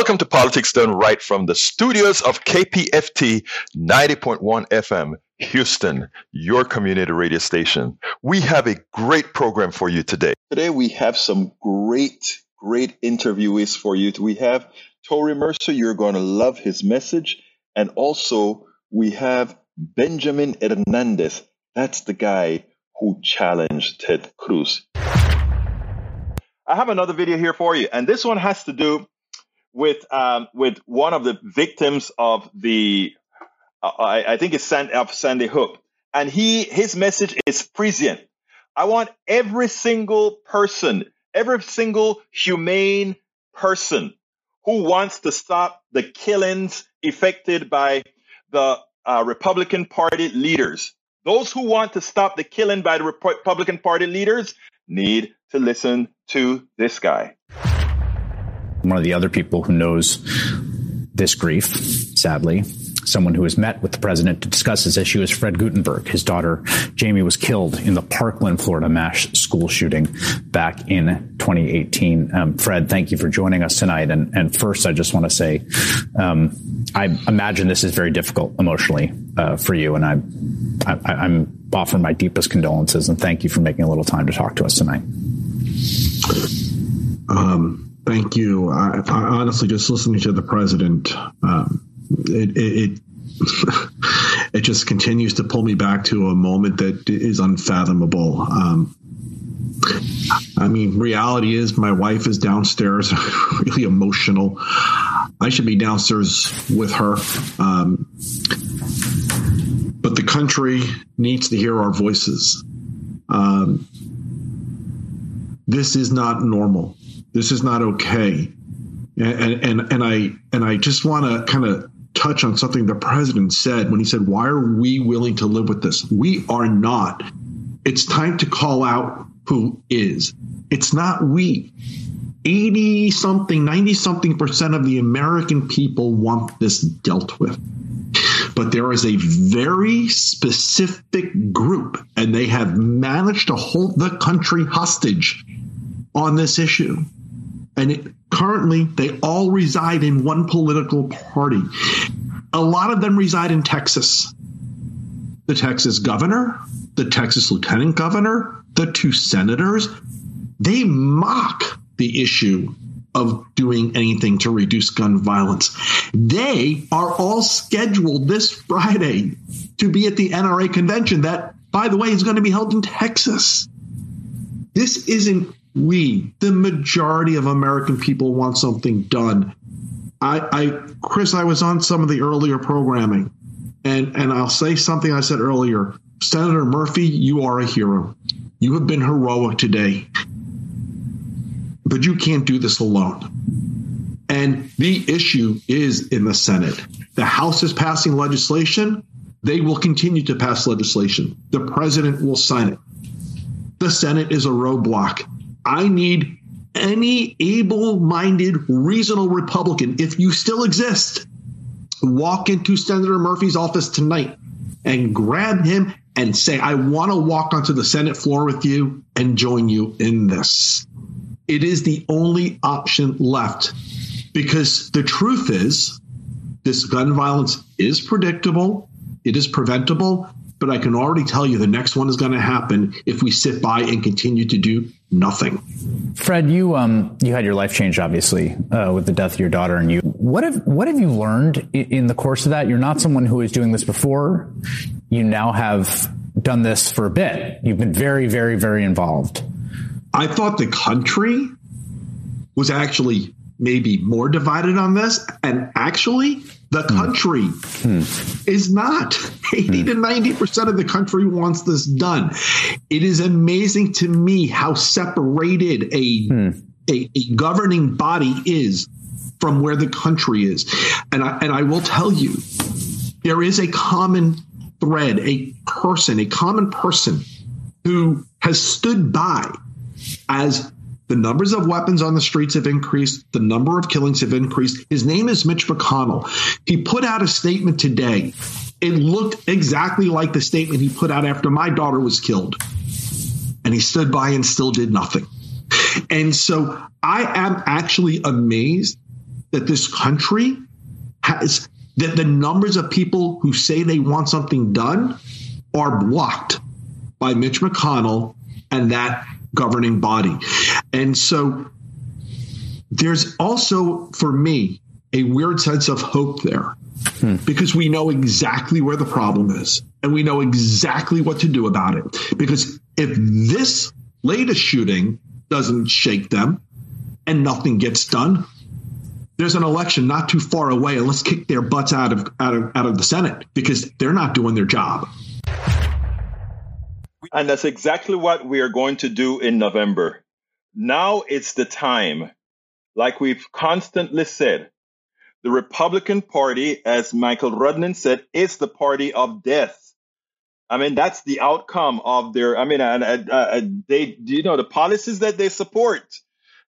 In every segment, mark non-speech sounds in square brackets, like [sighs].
Welcome to Politics Done Right from the studios of KPFT 90.1 FM, Houston, your community radio station. We have a great program for you today. Today we have some great, great interviewees for you. We have Tory Mercer. You're going to love his message. And also we have Benjamin Hernandez. That's the guy who challenged Ted Cruz. I have another video here for you, and this one has to do with um, with one of the victims of the uh, I, I, think it's Sandy, of Sandy Hook, and he his message is prescient. I want every single person, every single humane person who wants to stop the killings effected by the uh, Republican Party leaders. Those who want to stop the killing by the Republican Party leaders need to listen to this guy. One of the other people who knows this grief, sadly, someone who has met with the president to discuss this issue is Fred Guttenberg. His daughter, Jamie, was killed in the Parkland, Florida mass school shooting back in 2018. Um, Fred, thank you for joining us tonight. And, and first, I just want to say, um, I imagine this is very difficult emotionally uh, for you. And I, I, I'm offering my deepest condolences and thank you for making a little time to talk to us tonight. Um, thank you. I, I, honestly, just listening to the president, um, it, it, it [laughs] it just continues to pull me back to a moment that is unfathomable. Um, I mean, reality is my wife is downstairs, [laughs] really emotional. I should be downstairs with her. Um, but the country needs to hear our voices. Um, this is not normal. This is not okay. And, and, and I, and I just want to kind of touch on something the president said when he said, Why are we willing to live with this? We are not. It's time to call out who is. It's not we. 80 something, 90 something percent of the American people want this dealt with. But there is a very specific group, and they have managed to hold the country hostage on this issue. And it, currently, they all reside in one political party. A lot of them reside in Texas. The Texas governor, the Texas lieutenant governor, the two senators, they mock the issue of doing anything to reduce gun violence. They are all scheduled this Friday to be at the NRA convention that, by the way, is going to be held in Texas. This isn't we, the majority of American people, want something done. I, I, Chris, I was on some of the earlier programming, and and I'll say something I said earlier. Senator Murphy, you are a hero. You have been heroic today, but you can't do this alone. And the issue is in the Senate. The House is passing legislation. They will continue to pass legislation. The president will sign it. The Senate is a roadblock. I need any able minded, reasonable Republican, if you still exist, walk into Senator Murphy's office tonight and grab him and say, I want to walk onto the Senate floor with you and join you in this. It is the only option left because the truth is this gun violence is predictable, it is preventable, but I can already tell you the next one is going to happen if we sit by and continue to do nothing. Fred, you um you had your life changed obviously uh, with the death of your daughter, and you what have what have you learned in the course of that? You're not someone who was doing this before. You now have done this for a bit. You've been very, very, very involved. I thought the country was actually maybe more divided on this. And actually, the hmm. country hmm. is not. [laughs] 80 hmm. to 90% of the country wants this done. It is amazing to me how separated a, a, a, governing body is from where the country is. And I, and I will tell you, there is a common thread, a person, a common person who has stood by as the numbers of weapons on the streets have increased. The number of killings have increased. His name is Mitch McConnell. He put out a statement today. It looked exactly like the statement he put out after my daughter was killed. And he stood by and still did nothing. And so I am actually amazed that this country has that the numbers of people who say they want something done are blocked by Mitch McConnell and that governing body. And so there's also, for me, a weird sense of hope there hmm. because we know exactly where the problem is and we know exactly what to do about it. Because if this latest shooting doesn't shake them and nothing gets done, there's an election not too far away and let's kick their butts out of out of out of the Senate because they're not doing their job. And that's exactly what we are going to do in November. Now it's the time, like we've constantly said, the Republican Party, as Michael Rudnin said, is the party of death. I mean, that's the outcome of their, I mean, uh, uh, uh, they, you know, the policies that they support,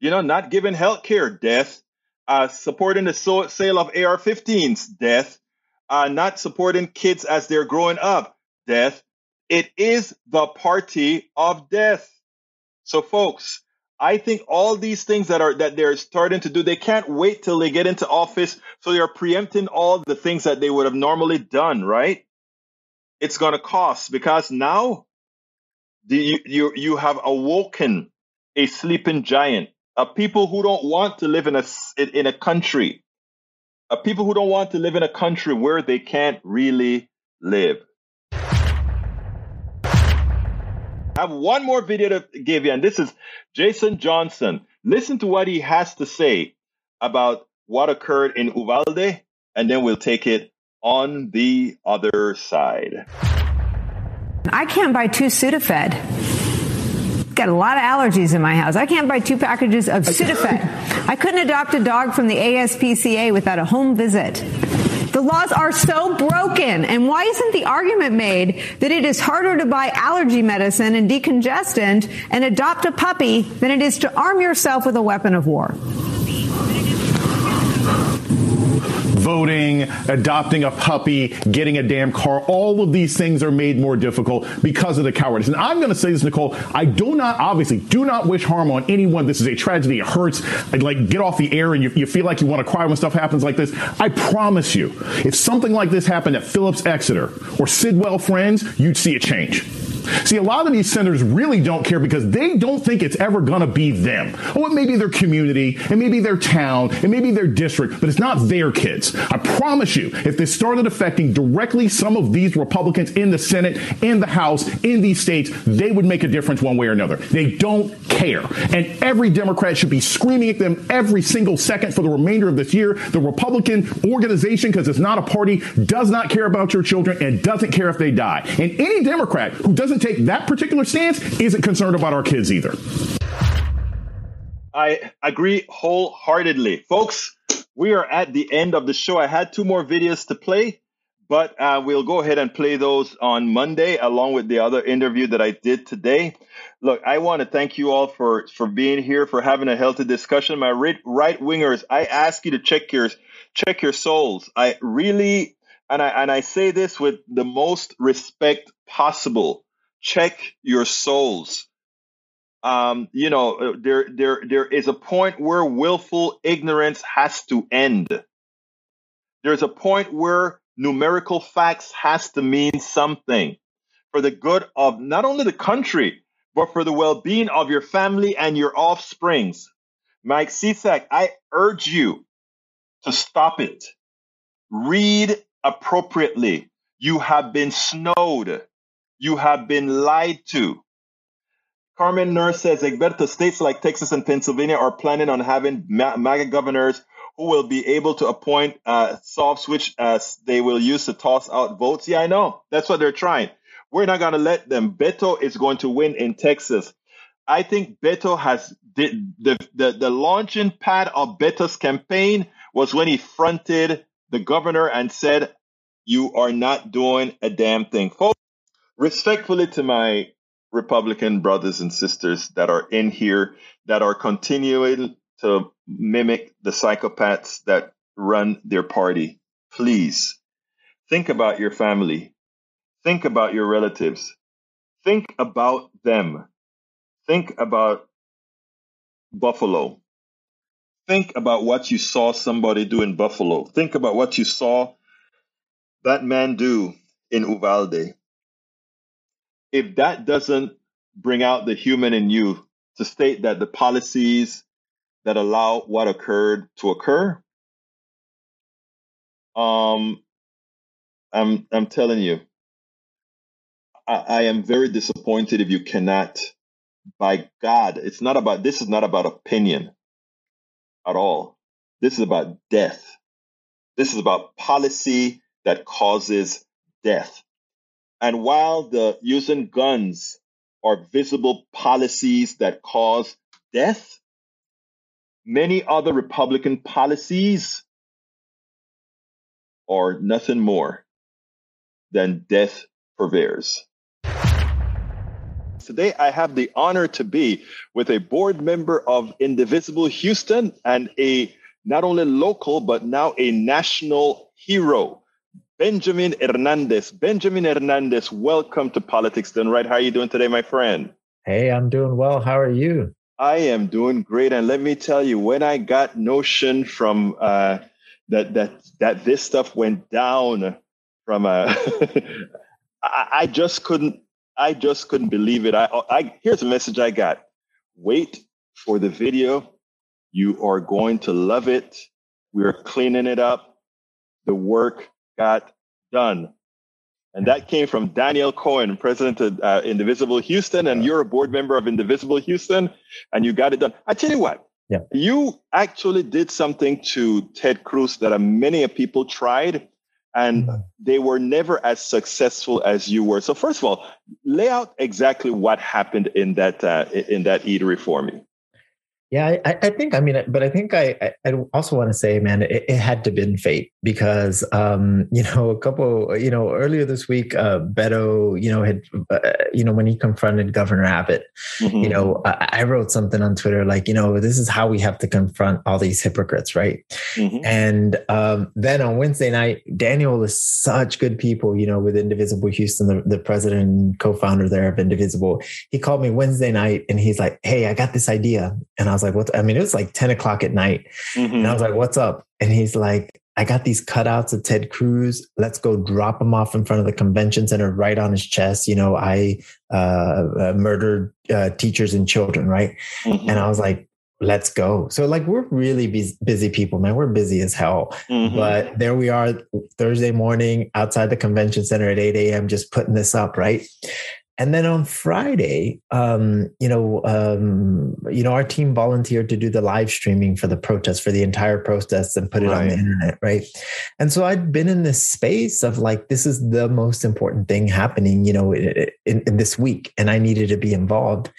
you know, not giving health care, death, uh, supporting the so- sale of AR 15s, death, uh, not supporting kids as they're growing up, death, it is the party of death. So, folks, I think all these things that are that they're starting to do, they can't wait till they get into office. So they are preempting all the things that they would have normally done, right? It's going to cost because now the, you, you have awoken a sleeping giant, a people who don't want to live in a in a country, a people who don't want to live in a country where they can't really live. I have one more video to give you, and this is Jason Johnson. Listen to what he has to say about what occurred in Uvalde, and then we'll take it on the other side. I can't buy two Sudafed. Got a lot of allergies in my house. I can't buy two packages of Sudafed. I couldn't adopt a dog from the ASPCA without a home visit. The laws are so broken. And why isn't the argument made that it is harder to buy allergy medicine and decongestant and adopt a puppy than it is to arm yourself with a weapon of war? Voting, adopting a puppy, getting a damn car. All of these things are made more difficult because of the cowardice. And I'm going to say this, Nicole. I do not, obviously, do not wish harm on anyone. This is a tragedy. It hurts. I'd like get off the air and you, you feel like you want to cry when stuff happens like this. I promise you, if something like this happened at Phillips Exeter or Sidwell Friends, you'd see a change. See, a lot of these senators really don't care because they don't think it's ever going to be them. Oh, it may be their community, it may be their town, it may be their district, but it's not their kids. I promise you, if this started affecting directly some of these Republicans in the Senate, in the House, in these states, they would make a difference one way or another. They don't care. And every Democrat should be screaming at them every single second for the remainder of this year. The Republican organization, because it's not a party, does not care about your children and doesn't care if they die. And any Democrat who doesn't take that particular stance isn't concerned about our kids either. I agree wholeheartedly. Folks, we are at the end of the show. I had two more videos to play, but uh, we'll go ahead and play those on Monday along with the other interview that I did today. Look, I want to thank you all for for being here, for having a healthy discussion. My right wingers, I ask you to check your check your souls. I really and I and I say this with the most respect possible check your souls. Um, you know, uh, there there there is a point where willful ignorance has to end. There's a point where numerical facts has to mean something for the good of not only the country, but for the well-being of your family and your offsprings. Mike Cisak, I urge you to stop it. Read appropriately. You have been snowed. You have been lied to. Carmen Nurse says, Egberto, states like Texas and Pennsylvania are planning on having MAGA governors who will be able to appoint uh, soft switch as they will use to toss out votes. Yeah, I know. That's what they're trying. We're not going to let them. Beto is going to win in Texas. I think Beto has the, the, the, the launching pad of Beto's campaign was when he fronted the governor and said, You are not doing a damn thing. Folks, respectfully to my Republican brothers and sisters that are in here that are continuing to mimic the psychopaths that run their party, please think about your family. Think about your relatives. Think about them. Think about Buffalo. Think about what you saw somebody do in Buffalo. Think about what you saw that man do in Uvalde if that doesn't bring out the human in you to state that the policies that allow what occurred to occur, um, I'm I'm telling you, I, I am very disappointed if you cannot. By God, it's not about this is not about opinion at all. This is about death. This is about policy that causes death. And while the using guns are visible policies that cause death, many other Republican policies are nothing more than death purveyors. Today, I have the honor to be with a board member of Indivisible Houston and a not only local, but now a national hero. Benjamin Hernandez. Benjamin Hernandez, welcome to Politics Done Right. How are you doing today, my friend? Hey, I'm doing well. How are you? I am doing great. And let me tell you, when I got notion from uh, that that that this stuff went down from uh, [laughs] I, I just couldn't I just couldn't believe it. I, I here's a message I got. Wait for the video. You are going to love it. We're cleaning it up. The work got done. And that came from Daniel Cohen, president of uh, Indivisible Houston, and you're a board member of Indivisible Houston, and you got it done. I tell you what, yeah. you actually did something to Ted Cruz that many people tried, and mm-hmm. they were never as successful as you were. So, first of all, lay out exactly what happened in that uh, in that eatery for me. Yeah, I, I, think I mean, but I think I, I also want to say, man, it, it had to been fate because um, you know a couple you know earlier this week, uh, Beto, you know had uh, you know when he confronted Governor Abbott, mm-hmm. you know I, I, wrote something on Twitter like you know this is how we have to confront all these hypocrites, right? Mm-hmm. And um, then on Wednesday night, Daniel is such good people, you know, with Indivisible Houston, the, the president and co-founder there of Indivisible. He called me Wednesday night and he's like, "Hey, I got this idea," and I was like, what? I mean, it was like 10 o'clock at night. Mm-hmm. And I was like, what's up? And he's like, I got these cutouts of Ted Cruz. Let's go drop him off in front of the convention center, right on his chest. You know, I uh, uh, murdered uh, teachers and children, right? Mm-hmm. And I was like, let's go. So, like, we're really busy people, man. We're busy as hell. Mm-hmm. But there we are Thursday morning outside the convention center at 8 a.m., just putting this up, right? And then on Friday, um, you know, um, you know, our team volunteered to do the live streaming for the protest, for the entire protest, and put it right. on the internet, right? And so I'd been in this space of like, this is the most important thing happening, you know, in, in, in this week, and I needed to be involved.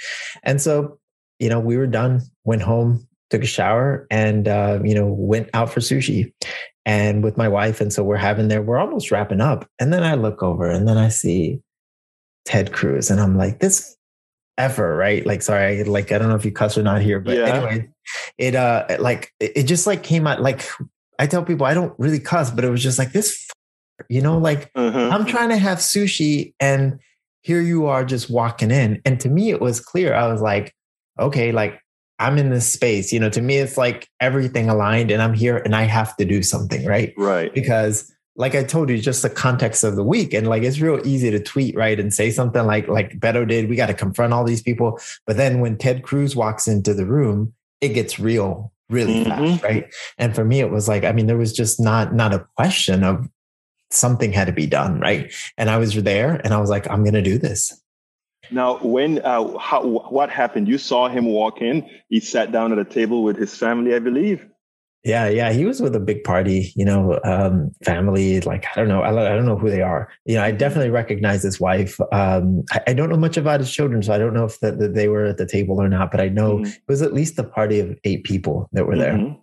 And so, you know, we were done, went home, took a shower, and uh, you know, went out for sushi and with my wife. And so we're having there, we're almost wrapping up. And then I look over and then I see Ted Cruz. And I'm like, this ever, right? Like, sorry, like, I don't know if you cuss or not here, but yeah. anyway, it, uh, like, it just like came out, like, I tell people I don't really cuss, but it was just like this, you know, like uh-huh. I'm trying to have sushi and here you are just walking in. And to me, it was clear. I was like, okay, like I'm in this space, you know, to me, it's like everything aligned and I'm here and I have to do something, right? Right. Because like I told you, just the context of the week. And like it's real easy to tweet, right? And say something like like Beto did, we got to confront all these people. But then when Ted Cruz walks into the room, it gets real really mm-hmm. fast, right? And for me, it was like, I mean, there was just not not a question of something had to be done, right? And I was there and I was like, I'm gonna do this. Now, when uh, how, what happened? You saw him walk in. He sat down at a table with his family, I believe. Yeah, yeah, he was with a big party, you know, um, family. Like I don't know, I, I don't know who they are. You know, I definitely recognize his wife. Um, I, I, don't know much about his children, so I don't know if the, the, they were at the table or not. But I know mm-hmm. it was at least a party of eight people that were there. Mm-hmm.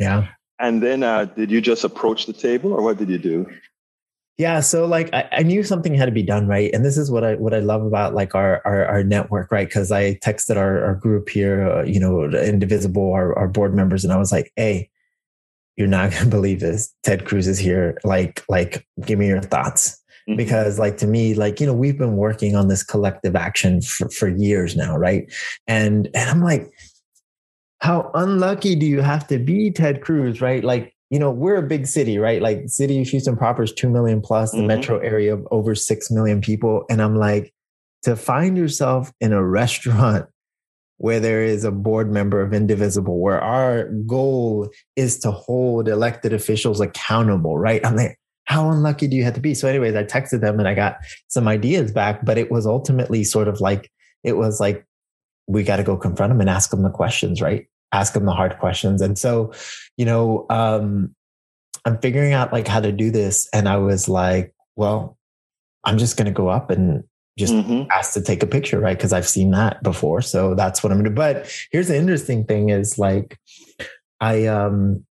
Yeah. And then, uh, did you just approach the table, or what did you do? Yeah, so like I, I, knew something had to be done, right? And this is what I what I love about like our our, our network, right? Because I texted our, our group here, uh, you know, Indivisible, our, our board members, and I was like, "Hey, you're not [laughs] gonna believe this. Ted Cruz is here. Like, like, give me your thoughts." Mm-hmm. Because like to me, like you know, we've been working on this collective action for for years now, right? And and I'm like, how unlucky do you have to be, Ted Cruz, right? Like you know, we're a big city, right? Like city of Houston proper is 2 million plus, the mm-hmm. metro area of over 6 million people. And I'm like, to find yourself in a [laughs] restaurant where there is a board member of Indivisible, where our goal is to hold elected officials accountable, right? I'm like, how unlucky do you have to be? So, anyways, I texted them and I got some ideas back, but it was ultimately sort of like, it was like, we got to go confront them and ask them the questions, right? Ask them the hard questions. And so, you know, um, I'm figuring out like how to do this. And I was like, well, I'm just going to go up and just mm-hmm. ask to take a picture, right? Because I've seen that before. So that's what I'm going to do. But here's the interesting thing is like, I, um,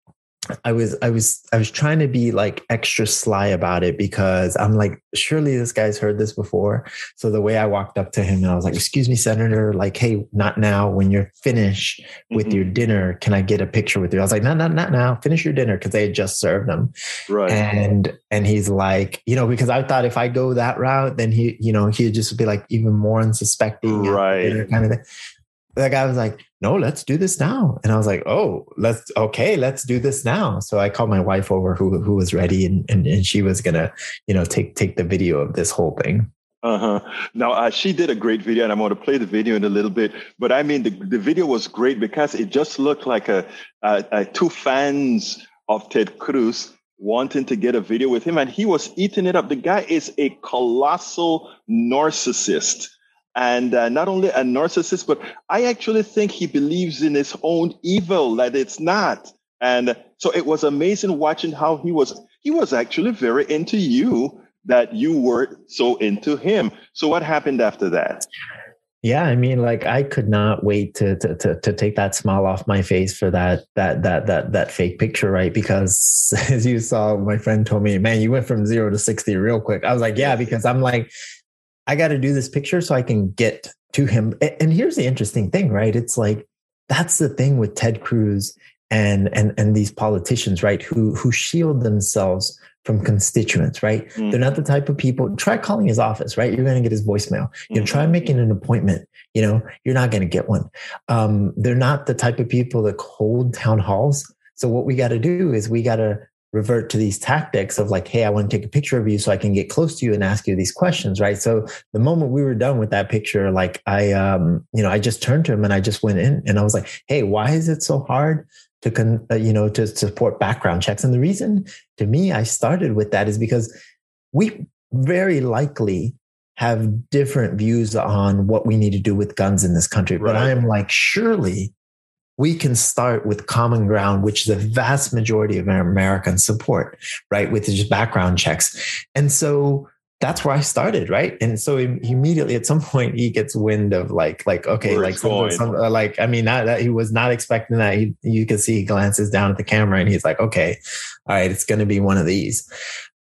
I was I was I was trying to be like extra sly about it because I'm like surely this guy's heard this before. So the way I walked up to him and I was like, "Excuse me, Senator, like hey, not now. When you're finished with mm-hmm. your dinner, can I get a picture with you?" I was like, "No, no, not now. Finish your dinner because they had just served them." Right. And and he's like, you know, because I thought if I go that route, then he, you know, he'd just be like even more unsuspecting, right? Kind of thing the guy was like, no, let's do this now. And I was like, oh, let's, okay, let's do this now. So I called my wife over who, who was ready and, and, and she was going to, you know, take, take the video of this whole thing. Uh-huh. Now, uh, she did a great video, and I'm going to play the video in a little bit. But I mean, the, the video was great because it just looked like a, a, a two fans of Ted Cruz wanting to get a video with him, and he was eating it up. The guy is a colossal narcissist and uh, not only a narcissist, but I actually think he believes in his own evil that it's not. And so it was amazing watching how he was. He was actually very into you that you were so into him. So what happened after that? Yeah, I mean, like I could not wait to, to to to take that smile off my face for that that that that that fake picture, right? Because [laughs] as you saw, my friend told me, "Man, you went from zero to sixty real quick." I was like, "Yeah," because I'm like, I got to do this picture so I can get to him. And here's the interesting thing, right? It's like that's the thing with Ted Cruz and and and these politicians, right? Who who shield themselves from constituents, right? Mm-hmm. They're not the type of people. Try calling his office, right? You're going to get his voicemail. You know, mm-hmm. try making an appointment. You know, you're not going to get one. Um, they're not the type of people that hold town halls. So what we got to do is we got to revert to these tactics of like, hey, I want to take a picture of you so I can get close to you and ask you these questions, right? So the moment we were done with that picture, like I, um, you know, I just turned to him and I just went in and I was like, hey, why is it so hard to, con- uh, you know, to support background checks? And the reason to me I started with that is because we very likely have different views on what we need to do with guns in this country. Right. But I am like, surely we can start with common ground, which the vast majority of Americans support, right? With just background checks. And so that's where I started, right? And so immediately at some [laughs] point he gets wind of like, like okay, like some, some, uh, like I mean, not, that he was not expecting that. He, you can see he glances down at the camera and he's like, okay, all right, it's going to be one of these.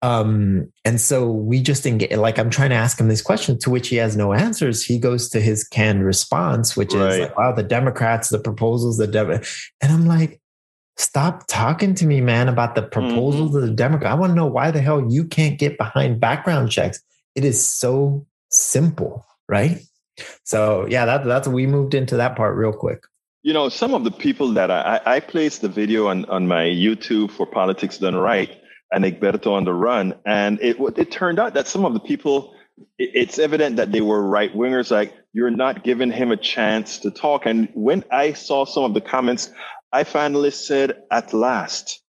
Um, and so we just engage, like I'm trying to ask him these questions to which he has no answers. He goes to his canned response, which right. is like, wow, the Democrats, the proposals, the Dem-. and I'm like, stop talking to me, man, about the proposals mm-hmm. of the Democrat. I want to know why the hell you can't get behind background checks. It is so simple, right? So yeah, that, that's we moved into that part real quick. You know, some of the people that I, I placed the video on, on my YouTube for Politics Done Right and Egberto on the run. And it it turned out that some of the people, it, it's evident that they were right wingers. Like you're not giving him a chance to talk. And when I saw some of the comments, I finally said, "At last,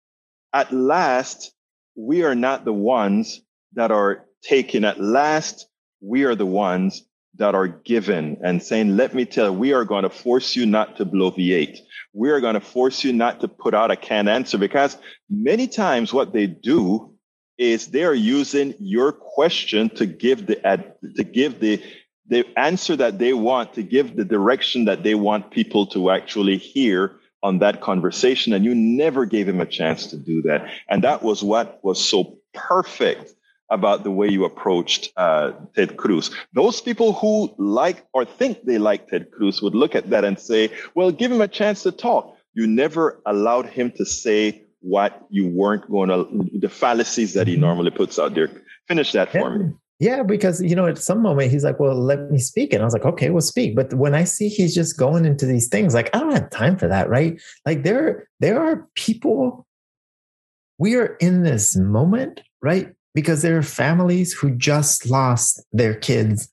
at last, we are not the ones that are taken. At last, we are the ones that are given and saying, let me tell you, we are going to force you not to bloviate. We are going to force you not to put out a canned answer because many times what they do is they are using your question to give the to give the the answer that they want to give the direction that they want people to actually hear on that conversation and you never gave him a chance to do that and that was what was so perfect about the way you approached uh, Ted Cruz. Those people who like or think they like Ted Cruz would look at that and say, well, give him a chance to talk. You never allowed him to say what you weren't going to, the fallacies that he mm-hmm. normally puts out there. Finish that for me. Yeah, because you know, at some moment he's like, "Well, let me speak," and I was like, "Okay, we'll speak." But when I see he's just going into these things, like I don't have time for that, right? Like there, there are people. We are in this moment, right? Because there are families who just lost their kids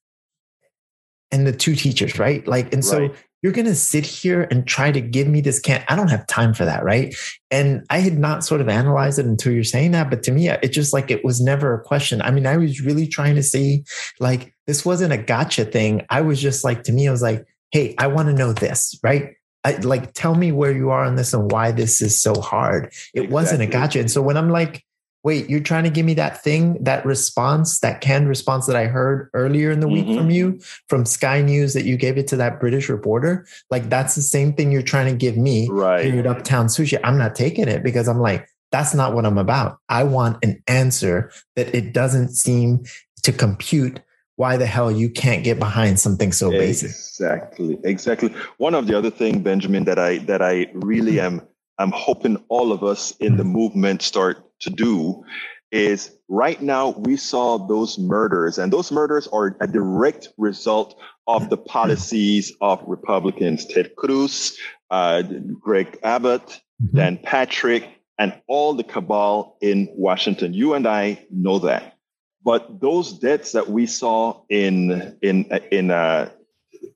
and the two teachers, right? Like, and so right. you're going to sit here and try to give me this can't, I don't have time for that. Right. And I had not sort of analyzed it until you're saying that. But to me, it just like, it was never a question. I mean, I was really trying to see like, this wasn't a gotcha thing. I was just like, to me, I was like, Hey, I want to know this, right? I, like, tell me where you are on this and why this is so hard. It exactly. wasn't a gotcha. And so when I'm like, wait, you're trying to give me that thing, that response, that canned response that I heard earlier in the week mm-hmm. from you, from Sky News that you gave it to that British reporter. Like that's the same thing you're trying to give me right. here at Uptown Sushi. I'm not taking it because I'm like, that's not what I'm about. I want an answer that it doesn't seem to compute why the hell you can't get behind something so basic. Exactly. Exactly. One of the other thing, Benjamin, that I that I really am I'm hoping all of us in the movement start to do is right now we saw those murders, and those murders are a direct result of the policies of Republicans, Ted Cruz, uh, Greg Abbott, mm-hmm. Dan Patrick, and all the cabal in Washington. You and I know that. But those deaths that we saw in in in uh,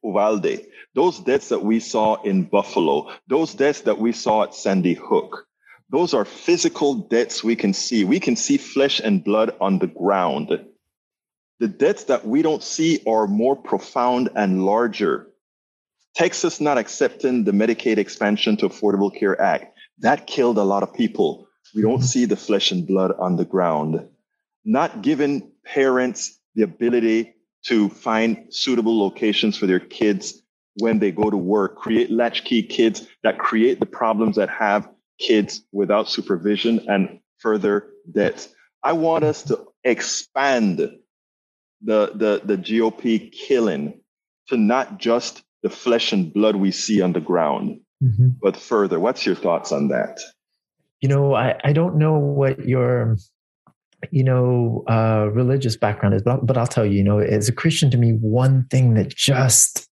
Uvalde, those deaths that we saw in Buffalo, those deaths that we saw at Sandy Hook, those are physical debts we can see. We can see flesh and blood on the ground. The debts that we don't see are more profound and larger. Texas not accepting the Medicaid expansion to Affordable Care Act, that killed a lot of people. We don't see the flesh and blood on the ground. Not giving parents the ability to find suitable locations for their kids when they go to work, create latchkey kids that create the problems that have kids without supervision and further debts. I want us to expand the, the, the GOP killing to not just the flesh and blood we see on the ground, mm-hmm. but further. What's your thoughts on that? You know, I, I don't know what your you know uh, religious background is, but, but I'll tell you, you know, as a Christian, to me, one thing that just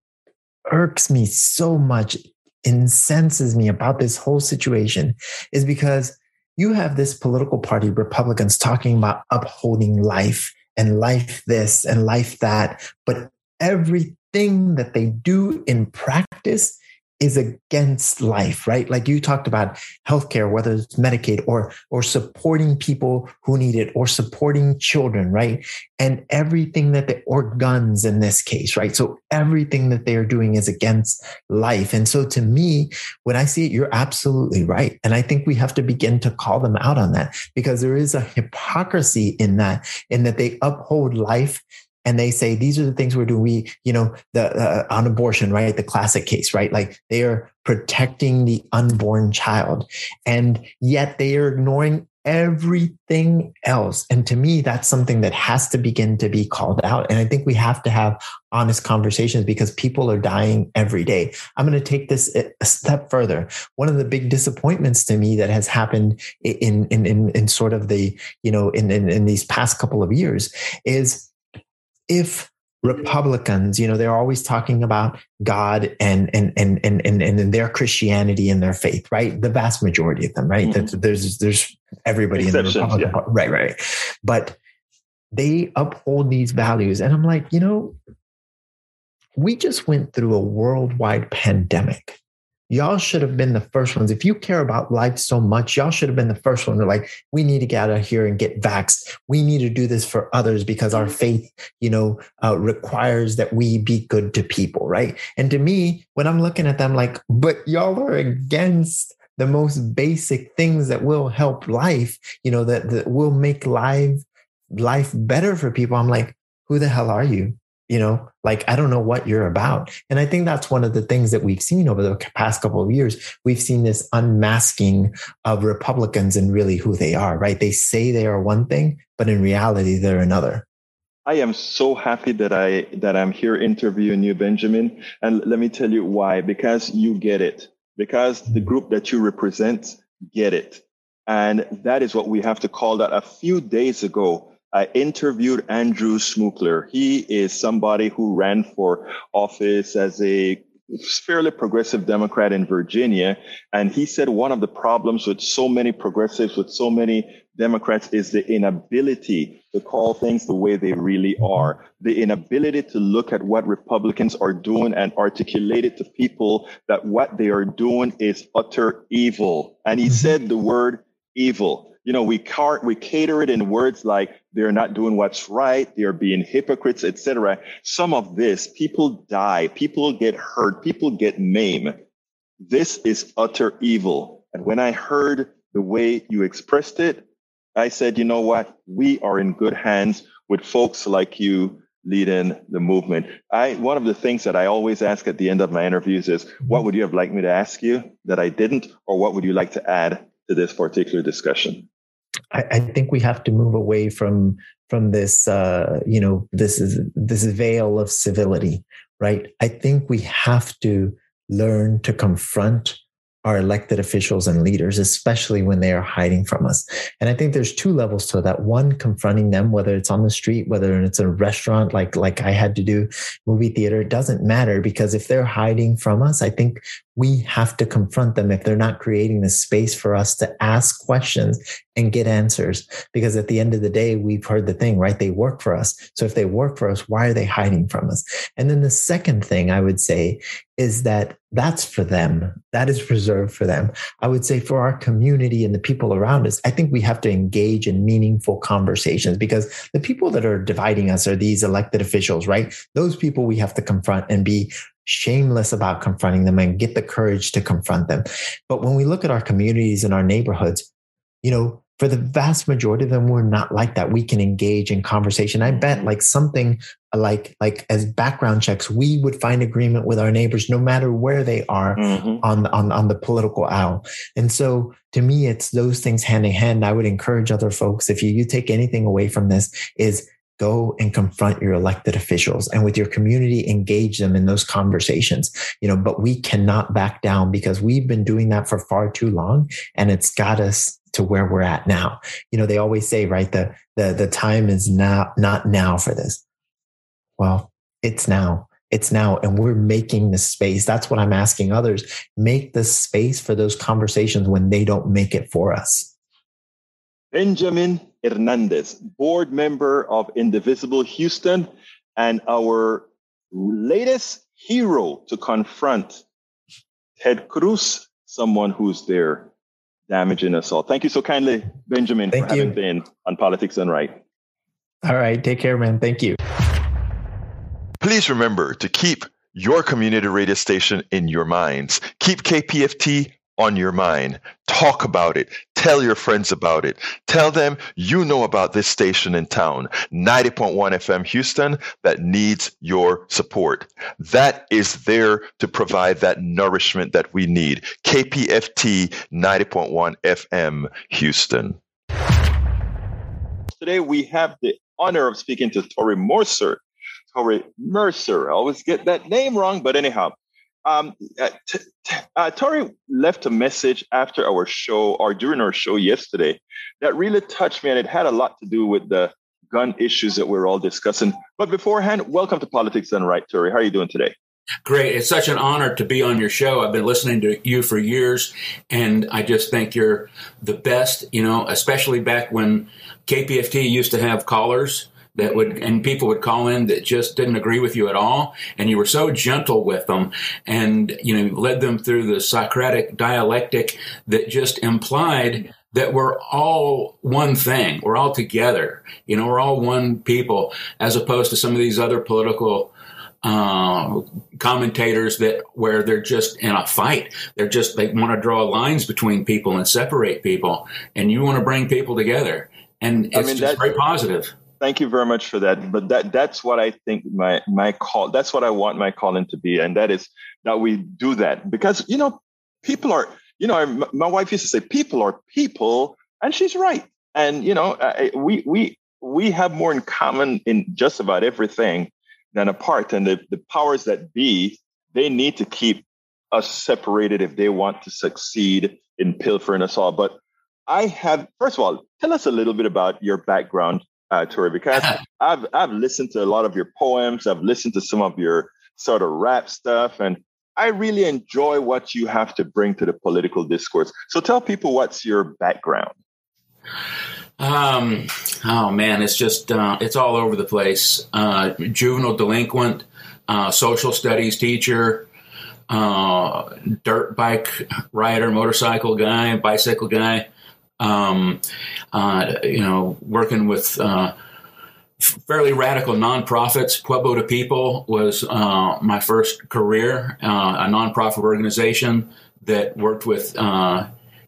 irks me so much incenses me about this whole situation is because you have this political party, Republicans, talking about upholding life and life this and life that, but everything that they do in practice is against life, right? Like you talked about healthcare, whether it's Medicaid or or supporting people who need it or supporting children, right? And everything that they or guns in this case, right? So everything that they are doing is against life. And so to me, when I see it, you're absolutely right. And I think we have to begin to call them out on that because there is a hypocrisy in that, in that they uphold life and they say these are the things we're doing. We, you know, the uh, on abortion, right? The classic case, right? Like they are protecting the unborn child, and yet they are ignoring everything else. And to me, that's something that has to begin to be called out. And I think we have to have honest conversations because people are dying every day. I'm going to take this a step further. One of the big disappointments to me that has happened in in in, in sort of the you know in, in in these past couple of years is if Republicans, you know, they're always talking about God and and and and and, and their Christianity and their faith, right? The vast majority of them, right? Mm-hmm. There's there's everybody in the Republican yeah. right, right. But they uphold these values, and I'm like, you know, we just went through a worldwide pandemic. Y'all should have been the first ones. If you care about life so much, y'all should have been the first one. They're like, we need to get out of here and get vaxxed. We need to do this for others because our faith, you know, uh, requires that we be good to people, right? And to me, when I'm looking at them, like, but y'all are against the most basic things that will help life, you know, that, that will make life life better for people. I'm like, who the hell are you? You know like i don't know what you're about and i think that's one of the things that we've seen over the past couple of years we've seen this unmasking of republicans and really who they are right they say they are one thing but in reality they're another I am so happy that I that I'm here interviewing you, Benjamin. And let me tell you why. Because you get it. Because the group that you represent get it. And that is what we have to call that. A few days ago, I interviewed Andrew Smukler. He is somebody who ran for office as a fairly progressive Democrat in Virginia. And he said one of the problems with so many progressives, with so many Democrats, is the inability to call things the way they really are, the inability to look at what Republicans are doing and articulate it to people that what they are doing is utter evil. And he mm-hmm. said the word evil you know, we car- we cater it in words like they're not doing what's right, they're being hypocrites, etc. Some of this, people die, people get hurt, people get maimed. This is utter evil. And when I heard the way you expressed it, I said, you know what? We are in good hands with folks like you leading the movement. I one of the things that I always ask at the end of my interviews is, what would you have liked me to ask you that I didn't, or what would you like to add to this particular discussion? I, I, think we have to move away from from this uh, you know this is this veil of civility right i think we have to learn to confront our elected officials and leaders, especially when they are hiding from us. And I think there's two levels to that. One, confronting them, whether it's on the street, whether it's a restaurant, like, like I had to do movie theater, it doesn't matter because if they're hiding from us, I think we have to confront them if they're not creating the space for us to ask questions and get answers. Because at the end of the day, we've heard the thing, right? They work for us. So if they work for us, why are they hiding from us? And then the second thing I would say is that that's for them. That is reserved for them. I would say for our community and the people around us, I think we have to engage in meaningful conversations because the people that are dividing us are these elected officials, right? Those people we have to confront and be shameless about confronting them and get the courage to confront them. But when we look at our communities and our neighborhoods, you know, for the vast majority of them, we're not like that. We can engage in conversation. I bet like something like like as background checks, we would find agreement with our neighbors no matter where they are mm-hmm. on, on on the political aisle. And so to me, it's those things hand in hand. I would encourage other folks, if you, you take anything away from this, is go and confront your elected officials and with your community engage them in those conversations you know but we cannot back down because we've been doing that for far too long and it's got us to where we're at now. You know they always say right the the the time is not not now for this. Well it's now. It's now and we're making the space. That's what i'm asking others. Make the space for those conversations when they don't make it for us. Benjamin Hernandez, board member of Indivisible Houston, and our latest hero to confront Ted Cruz, someone who's there damaging us all. Thank you so kindly, Benjamin, Thank for you. having been on Politics Done Right. All right. Take care, man. Thank you. Please remember to keep your community radio station in your minds. Keep KPFT on your mind. Talk about it. Tell your friends about it. Tell them you know about this station in town, 90.1 FM Houston, that needs your support. That is there to provide that nourishment that we need. KPFT 90.1 FM Houston. Today we have the honor of speaking to Tori Mercer. Tori Mercer. I always get that name wrong, but anyhow, um, uh, t- t- uh, Tori left a message after our show or during our show yesterday that really touched me, and it had a lot to do with the gun issues that we're all discussing. But beforehand, welcome to Politics Done Right, Tori. How are you doing today? Great. It's such an honor to be on your show. I've been listening to you for years, and I just think you're the best, you know, especially back when KPFT used to have callers that would, and people would call in that just didn't agree with you at all. And you were so gentle with them and, you know, led them through the Socratic dialectic that just implied that we're all one thing. We're all together. You know, we're all one people as opposed to some of these other political uh, commentators that where they're just in a fight. They're just they want to draw lines between people and separate people, and you want to bring people together, and it's I mean, just very positive. Thank you very much for that. But that that's what I think my my call. That's what I want my calling to be, and that is that we do that because you know people are you know my wife used to say people are people, and she's right. And you know we we we have more in common in just about everything than apart. And the, the powers that be, they need to keep us separated if they want to succeed in pilfering us all. But I have, first of all, tell us a little bit about your background, uh, Tori, because [laughs] I've I've listened to a lot of your poems. I've listened to some of your sort of rap stuff, and I really enjoy what you have to bring to the political discourse. So tell people what's your background. Um, oh man, it's just uh, it's all over the place. Uh, juvenile delinquent, uh, social studies teacher, uh, dirt bike rider, motorcycle guy, bicycle guy. Um, uh, you know, working with uh, fairly radical nonprofits. Pueblo to People was my first career, a nonprofit organization that worked with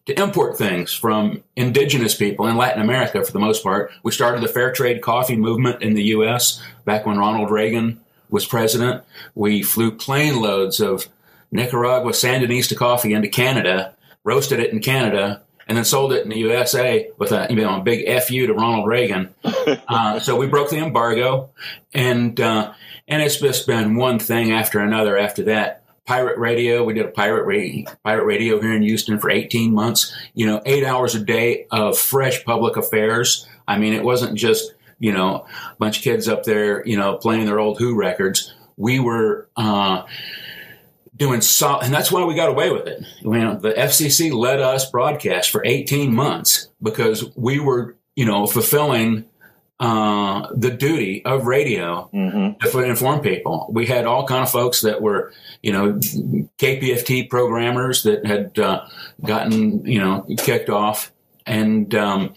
to import things from indigenous people in Latin America for the most part. We started the fair trade coffee movement in the U.S. back when Ronald Reagan was president. We flew plane loads of Nicaragua Sandinista coffee into Canada, roasted it in Canada, and then sold it in the USA with a you know a big fu to Ronald Reagan. [laughs] Uh, so we broke the embargo, and uh, and it's just been one thing after another after that pirate radio. We did a pirate radio, pirate radio here in Houston for 18 months. You know, eight hours a day of fresh public affairs. I mean, it wasn't just you know a bunch of kids up there, you know, playing their old Who records. We were uh, doing so, and that's why we got away with it. You know, the FCC let us broadcast for 18 months because we were, you know, fulfilling uh, the duty of radio mm-hmm. to inform people. We had all kind of folks that were, you know, KPFT programmers that had uh, gotten, you know, kicked off, and um,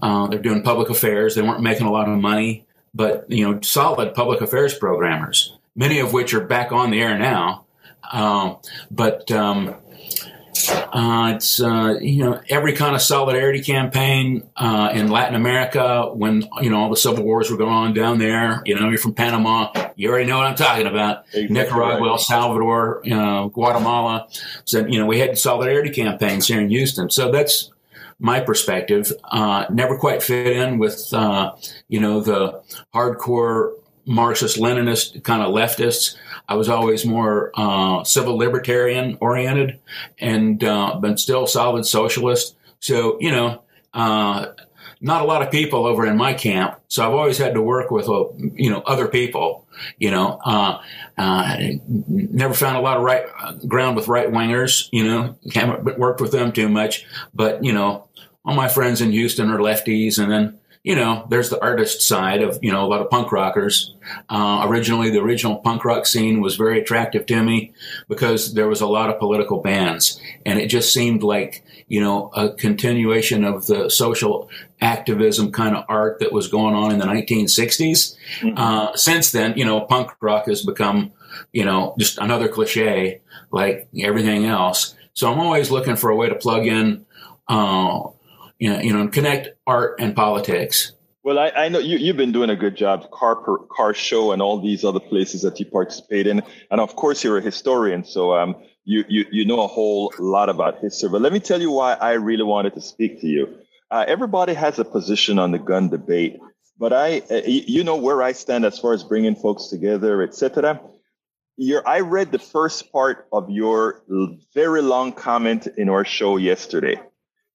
uh, they're doing public affairs. They weren't making a lot of money, but you know, solid public affairs programmers, many of which are back on the air now. Um, but um, uh, it's uh, you know every kind of solidarity campaign uh, in Latin America when you know all the civil wars were going on down there. You know, you're from Panama, you already know what I'm talking about. Nicaragua, El Salvador, you know, Guatemala. So you know we had solidarity campaigns here in Houston. So that's my perspective. Uh, never quite fit in with uh, you know the hardcore Marxist Leninist kind of leftists. I was always more uh, civil libertarian oriented, and uh, but still solid socialist. So you know, uh, not a lot of people over in my camp. So I've always had to work with uh, you know other people. You know, uh, uh, never found a lot of right ground with right wingers. You know, haven't worked with them too much. But you know, all my friends in Houston are lefties, and then you know, there's the artist side of, you know, a lot of punk rockers. Uh, originally, the original punk rock scene was very attractive to me because there was a lot of political bands and it just seemed like, you know, a continuation of the social activism kind of art that was going on in the 1960s. Mm-hmm. Uh, since then, you know, punk rock has become, you know, just another cliche like everything else. So I'm always looking for a way to plug in, uh, you know, connect art and politics. Well, I, I know you, have been doing a good job, car per, car show and all these other places that you participate in, and of course you're a historian, so um, you, you you know a whole lot about history. But let me tell you why I really wanted to speak to you. Uh, everybody has a position on the gun debate, but I, uh, you know where I stand as far as bringing folks together, etc. Your, I read the first part of your very long comment in our show yesterday.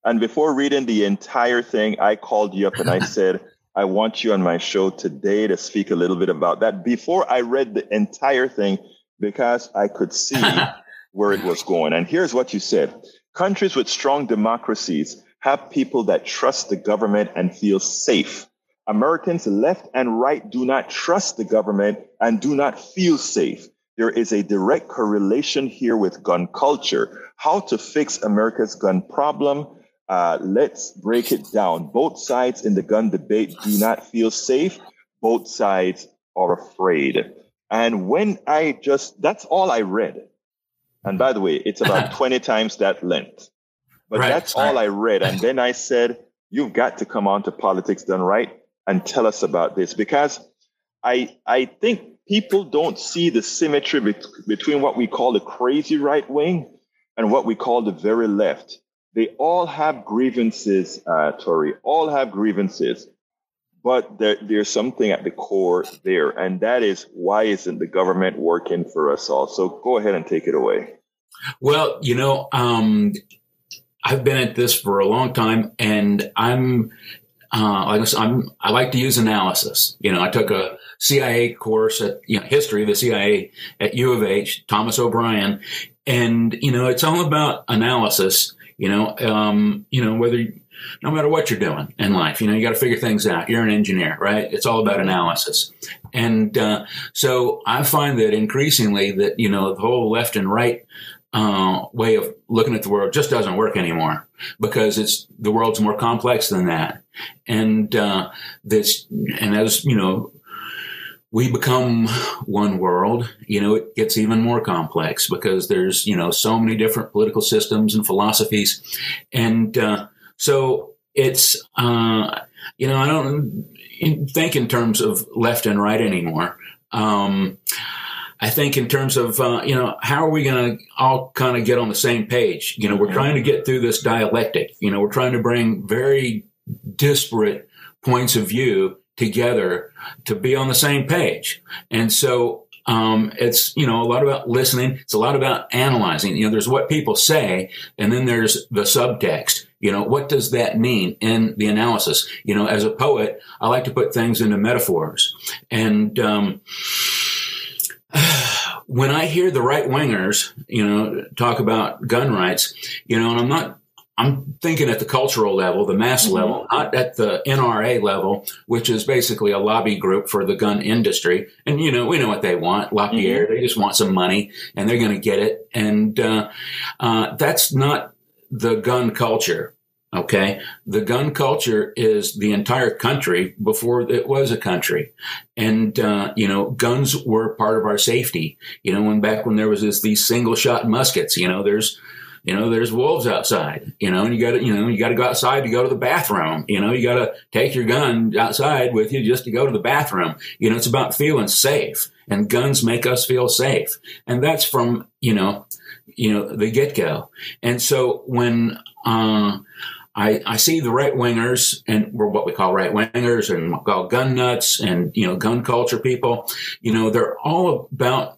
And before reading the entire thing, I called you up and I [laughs] said, I want you on my show today to speak a little bit about that. Before I read the entire thing, because I could see [laughs] where it was going. And here's what you said countries with strong democracies have people that trust the government and feel safe Americans left and right do not trust the government and do not feel safe. There is a direct correlation here with gun culture. How to fix America's gun problem? Uh, let's break it down. Both sides in the gun debate do not feel safe. Both sides are afraid. And when I just, that's all I read. And by the way, it's about [laughs] 20 times that length. But right, that's right. all I read. And then I said, you've got to come on to Politics Done Right and tell us about this because I I think people don't see the symmetry be- between what we call the crazy right wing and what we call the very left. They all have grievances, uh, Tori. All have grievances, but there, there's something at the core there, and that is why isn't the government working for us all? So go ahead and take it away. Well, you know, um, I've been at this for a long time, and I'm uh, like I, said, I'm, I like to use analysis. You know, I took a CIA course at you know, history of the CIA at U of H, Thomas O'Brien, and you know, it's all about analysis. You know, um, you know whether no matter what you're doing in life, you know, you got to figure things out. You're an engineer, right? It's all about analysis, and uh, so I find that increasingly that you know the whole left and right uh, way of looking at the world just doesn't work anymore because it's the world's more complex than that, and uh, this and as you know. We become one world, you know, it gets even more complex because there's, you know, so many different political systems and philosophies. And, uh, so it's, uh, you know, I don't think in terms of left and right anymore. Um, I think in terms of, uh, you know, how are we going to all kind of get on the same page? You know, we're trying to get through this dialectic. You know, we're trying to bring very disparate points of view together to be on the same page. And so, um, it's, you know, a lot about listening. It's a lot about analyzing. You know, there's what people say, and then there's the subtext. You know, what does that mean in the analysis? You know, as a poet, I like to put things into metaphors. And, um, [sighs] when I hear the right wingers, you know, talk about gun rights, you know, and I'm not, I'm thinking at the cultural level, the mass mm-hmm. level, not at the NRA level, which is basically a lobby group for the gun industry. And, you know, we know what they want. LaPierre, mm-hmm. they just want some money and they're going to get it. And, uh, uh, that's not the gun culture. Okay. The gun culture is the entire country before it was a country. And, uh, you know, guns were part of our safety. You know, when back when there was this, these single shot muskets, you know, there's, you know, there's wolves outside, you know, and you got to, you know, you got to go outside to go to the bathroom. You know, you got to take your gun outside with you just to go to the bathroom. You know, it's about feeling safe and guns make us feel safe. And that's from, you know, you know, the get go. And so when, uh, I, I see the right wingers and we're what we call right wingers and we call gun nuts and, you know, gun culture people. You know, they're all about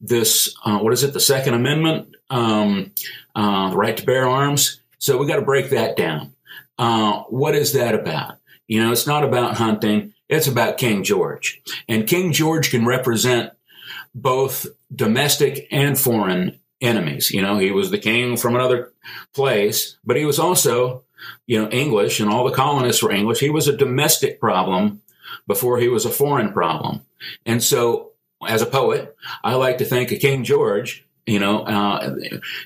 this, uh, what is it? The second amendment, um, uh, the right to bear arms. So we got to break that down. Uh, what is that about? You know, it's not about hunting. It's about King George and King George can represent both domestic and foreign enemies. You know, he was the king from another place, but he was also you know, English and all the colonists were English. He was a domestic problem before he was a foreign problem. And so as a poet, I like to think of King George, you know, uh,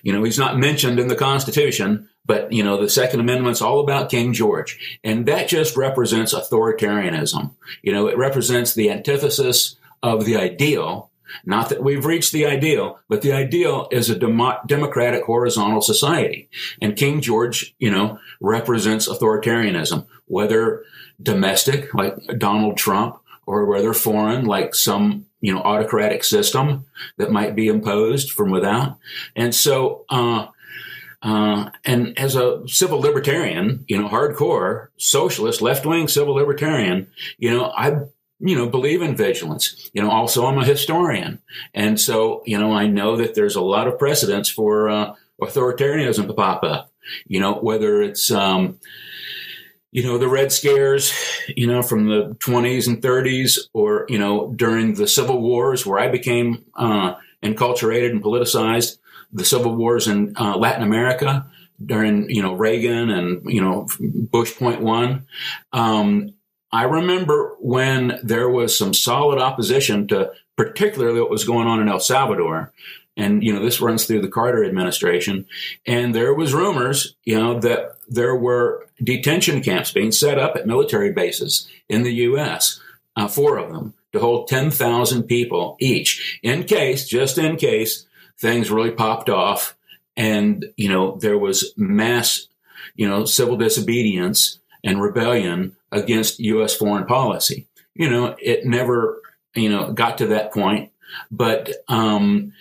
you know, he's not mentioned in the Constitution, but you know, the Second Amendment's all about King George. And that just represents authoritarianism. You know, it represents the antithesis of the ideal not that we've reached the ideal, but the ideal is a dem- democratic horizontal society. And King George, you know, represents authoritarianism, whether domestic, like Donald Trump, or whether foreign, like some, you know, autocratic system that might be imposed from without. And so, uh, uh, and as a civil libertarian, you know, hardcore socialist, left wing civil libertarian, you know, I you know, believe in vigilance. You know, also I'm a historian. And so, you know, I know that there's a lot of precedents for uh, authoritarianism to pop up, you know, whether it's, um, you know, the Red Scares, you know, from the 20s and 30s, or, you know, during the Civil Wars where I became uh, enculturated and politicized, the Civil Wars in uh, Latin America during, you know, Reagan and, you know, Bush point one. Um, I remember when there was some solid opposition to particularly what was going on in El Salvador. And, you know, this runs through the Carter administration. And there was rumors, you know, that there were detention camps being set up at military bases in the U.S., uh, four of them, to hold 10,000 people each in case, just in case things really popped off and, you know, there was mass, you know, civil disobedience and rebellion against U.S. foreign policy. You know, it never, you know, got to that point, but um,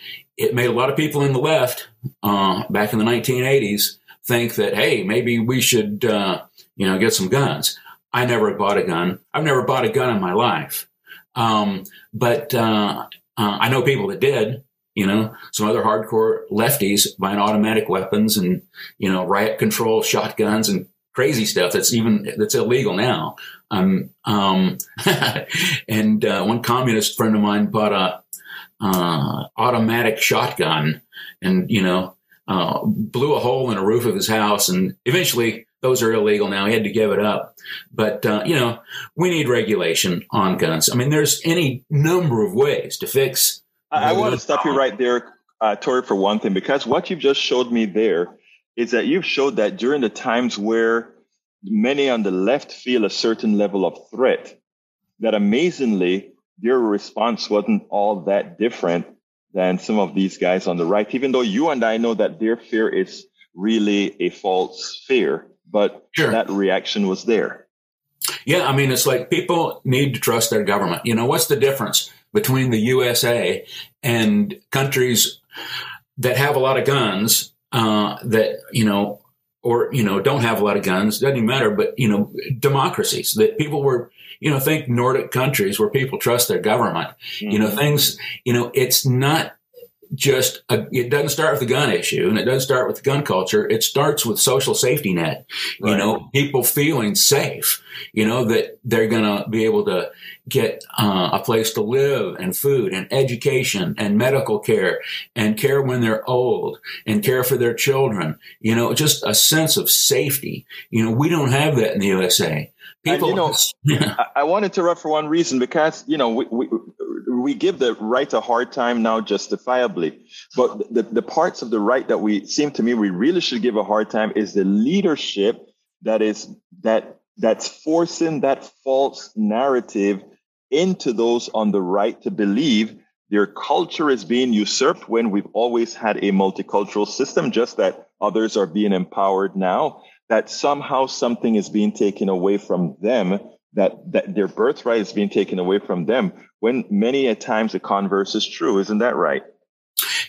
it made a lot of people in the left uh, back in the 1980s think that, hey, maybe we should, uh, you know, get some guns. I never bought a gun. I've never bought a gun in my life. Um, but uh, uh I know people that did. You know, some other hardcore lefties buying automatic weapons and you know riot control shotguns and crazy stuff that's even that's illegal now. Um, um, [laughs] and uh, one communist friend of mine bought a uh, automatic shotgun, and you know, uh, blew a hole in a roof of his house, and eventually those are illegal now. He had to give it up. But uh, you know, we need regulation on guns. I mean, there's any number of ways to fix. I, I want to stop you right there, uh, Tori, for one thing, because what you've just showed me there is that you've showed that during the times where many on the left feel a certain level of threat, that amazingly their response wasn't all that different than some of these guys on the right, even though you and I know that their fear is really a false fear, but sure. that reaction was there. Yeah, I mean, it's like people need to trust their government. You know, what's the difference between the USA and countries that have a lot of guns uh, that, you know, or, you know, don't have a lot of guns, doesn't even matter, but, you know, democracies that people were, you know, think Nordic countries where people trust their government, mm-hmm. you know, mm-hmm. things, you know, it's not just a, it doesn't start with the gun issue and it doesn't start with the gun culture. It starts with social safety net, right. you know, people feeling safe, you know, that they're going to be able to get uh, a place to live and food and education and medical care and care when they're old and care for their children, you know, just a sense of safety. You know, we don't have that in the USA. People, and, you know. [laughs] I, I want to interrupt for one reason because you know we, we we give the right a hard time now justifiably, but the, the parts of the right that we seem to me we really should give a hard time is the leadership that is that that's forcing that false narrative into those on the right to believe their culture is being usurped when we've always had a multicultural system, just that others are being empowered now that somehow something is being taken away from them, that, that their birthright is being taken away from them, when many a times the converse is true. Isn't that right?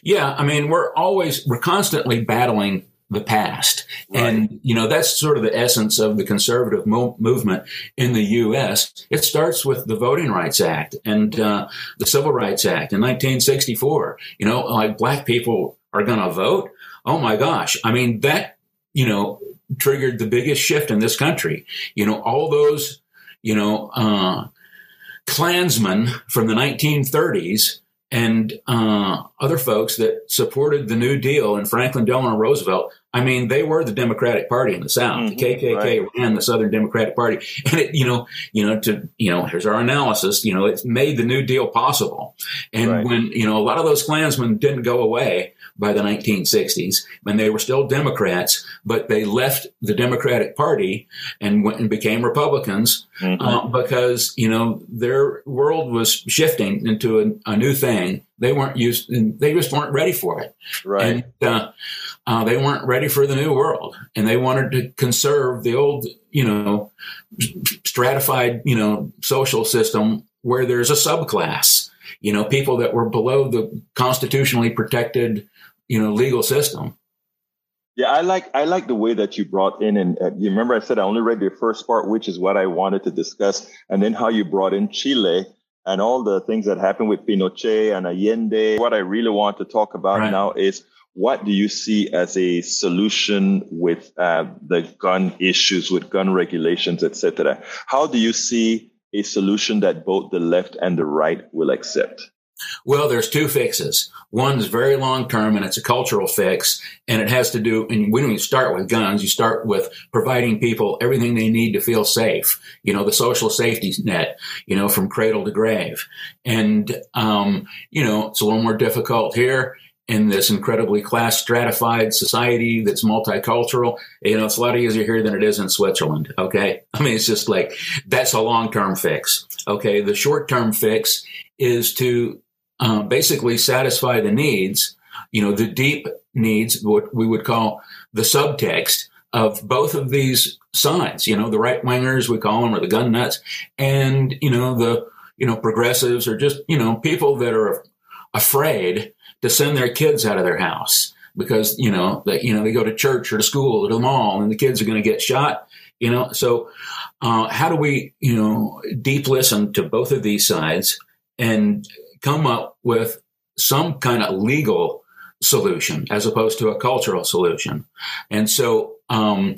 Yeah. I mean, we're always, we're constantly battling the past. Right. And, you know, that's sort of the essence of the conservative mo- movement in the U.S. It starts with the Voting Rights Act and uh, the Civil Rights Act in 1964. You know, like black people are going to vote. Oh my gosh. I mean, that, you know, triggered the biggest shift in this country. You know, all those, you know, uh, Klansmen from the 1930s and uh, other folks that supported the New Deal and Franklin Delano Roosevelt. I mean, they were the Democratic Party in the South. Mm-hmm, the KKK right. ran the Southern Democratic Party, [laughs] and it, you know, you know, to you know, here's our analysis. You know, it made the New Deal possible. And right. when you know a lot of those Klansmen didn't go away, by the 1960s, and they were still Democrats, but they left the Democratic Party and went and became Republicans mm-hmm. uh, because you know their world was shifting into a, a, new thing. They weren't used, they just weren't ready for it, right? And, uh, uh, they weren't ready for the new world, and they wanted to conserve the old, you know, stratified, you know, social system where there's a subclass you know, people that were below the constitutionally protected you know legal system. Yeah, I like I like the way that you brought in, and uh, you remember I said I only read the first part, which is what I wanted to discuss, and then how you brought in Chile and all the things that happened with Pinochet and Allende. What I really want to talk about right. now is what do you see as a solution with uh, the gun issues, with gun regulations, etc. How do you see a solution that both the left and the right will accept? Well, there's two fixes. One is very long term and it's a cultural fix and it has to do, and we don't even start with guns. You start with providing people everything they need to feel safe. You know, the social safety net, you know, from cradle to grave. And, um, you know, it's a little more difficult here in this incredibly class stratified society that's multicultural. You know, it's a lot easier here than it is in Switzerland. Okay. [laughs] I mean, it's just like, that's a long term fix. Okay. The short term fix is to uh, basically satisfy the needs, you know, the deep needs, what we would call the subtext of both of these sides, you know, the right wingers, we call them, or the gun nuts, and, you know, the, you know, progressives or just, you know, people that are afraid to send their kids out of their house because, you know, that, you know, they go to church or to school or to the mall and the kids are going to get shot, you know, so, uh, how do we, you know, deep listen to both of these sides and come up with some kind of legal solution as opposed to a cultural solution. And so, um,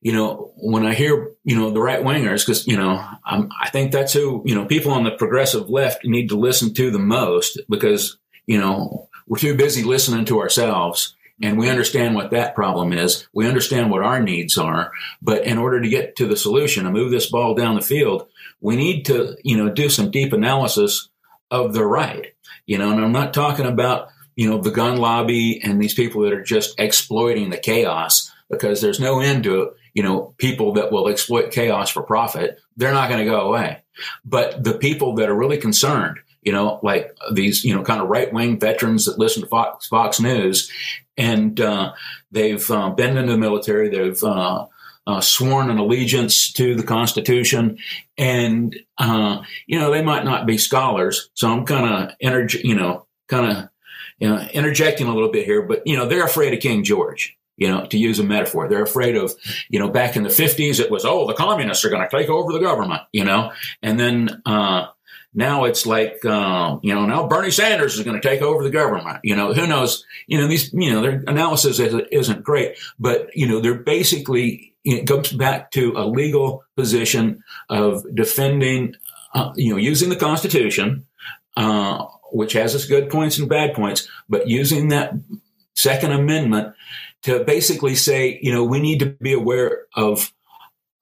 you know, when I hear, you know, the right wingers, because, you know, I think that's who, you know, people on the progressive left need to listen to the most because, you know, we're too busy listening to ourselves and we understand what that problem is. We understand what our needs are. But in order to get to the solution and move this ball down the field, we need to, you know, do some deep analysis of the right. You know, and I'm not talking about, you know, the gun lobby and these people that are just exploiting the chaos because there's no end to, you know, people that will exploit chaos for profit. They're not going to go away. But the people that are really concerned, you know, like these, you know, kind of right wing veterans that listen to Fox, Fox News. And uh, they've uh, been in the military, they've uh, uh, sworn an allegiance to the Constitution, and uh, you know they might not be scholars. So I'm kind of you know, kind of you know interjecting a little bit here, but you know they're afraid of King George. You know, to use a metaphor, they're afraid of, you know, back in the 50s, it was, oh, the communists are going to take over the government, you know, and then, uh, now it's like, uh, you know, now Bernie Sanders is going to take over the government. You know, who knows? You know, these, you know, their analysis isn't great, but, you know, they're basically it goes back to a legal position of defending, uh, you know, using the Constitution, uh, which has its good points and bad points, but using that Second Amendment to basically say, you know, we need to be aware of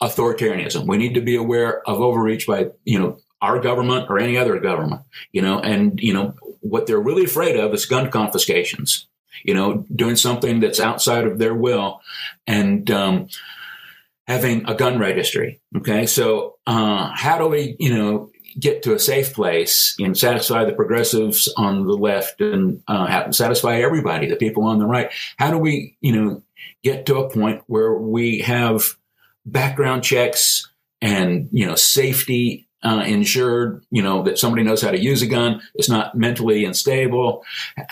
authoritarianism. We need to be aware of overreach by, you know, our government or any other government, you know, and, you know, what they're really afraid of is gun confiscations, you know, doing something that's outside of their will. And, um, having a gun registry. Okay. So, uh, how do we, you know, get to a safe place and satisfy the progressives on the left and uh, satisfy everybody, the people on the right? How do we, you know, get to a point where we have background checks and, you know, safety uh, insured, you know, that somebody knows how to use a gun, it's not mentally unstable.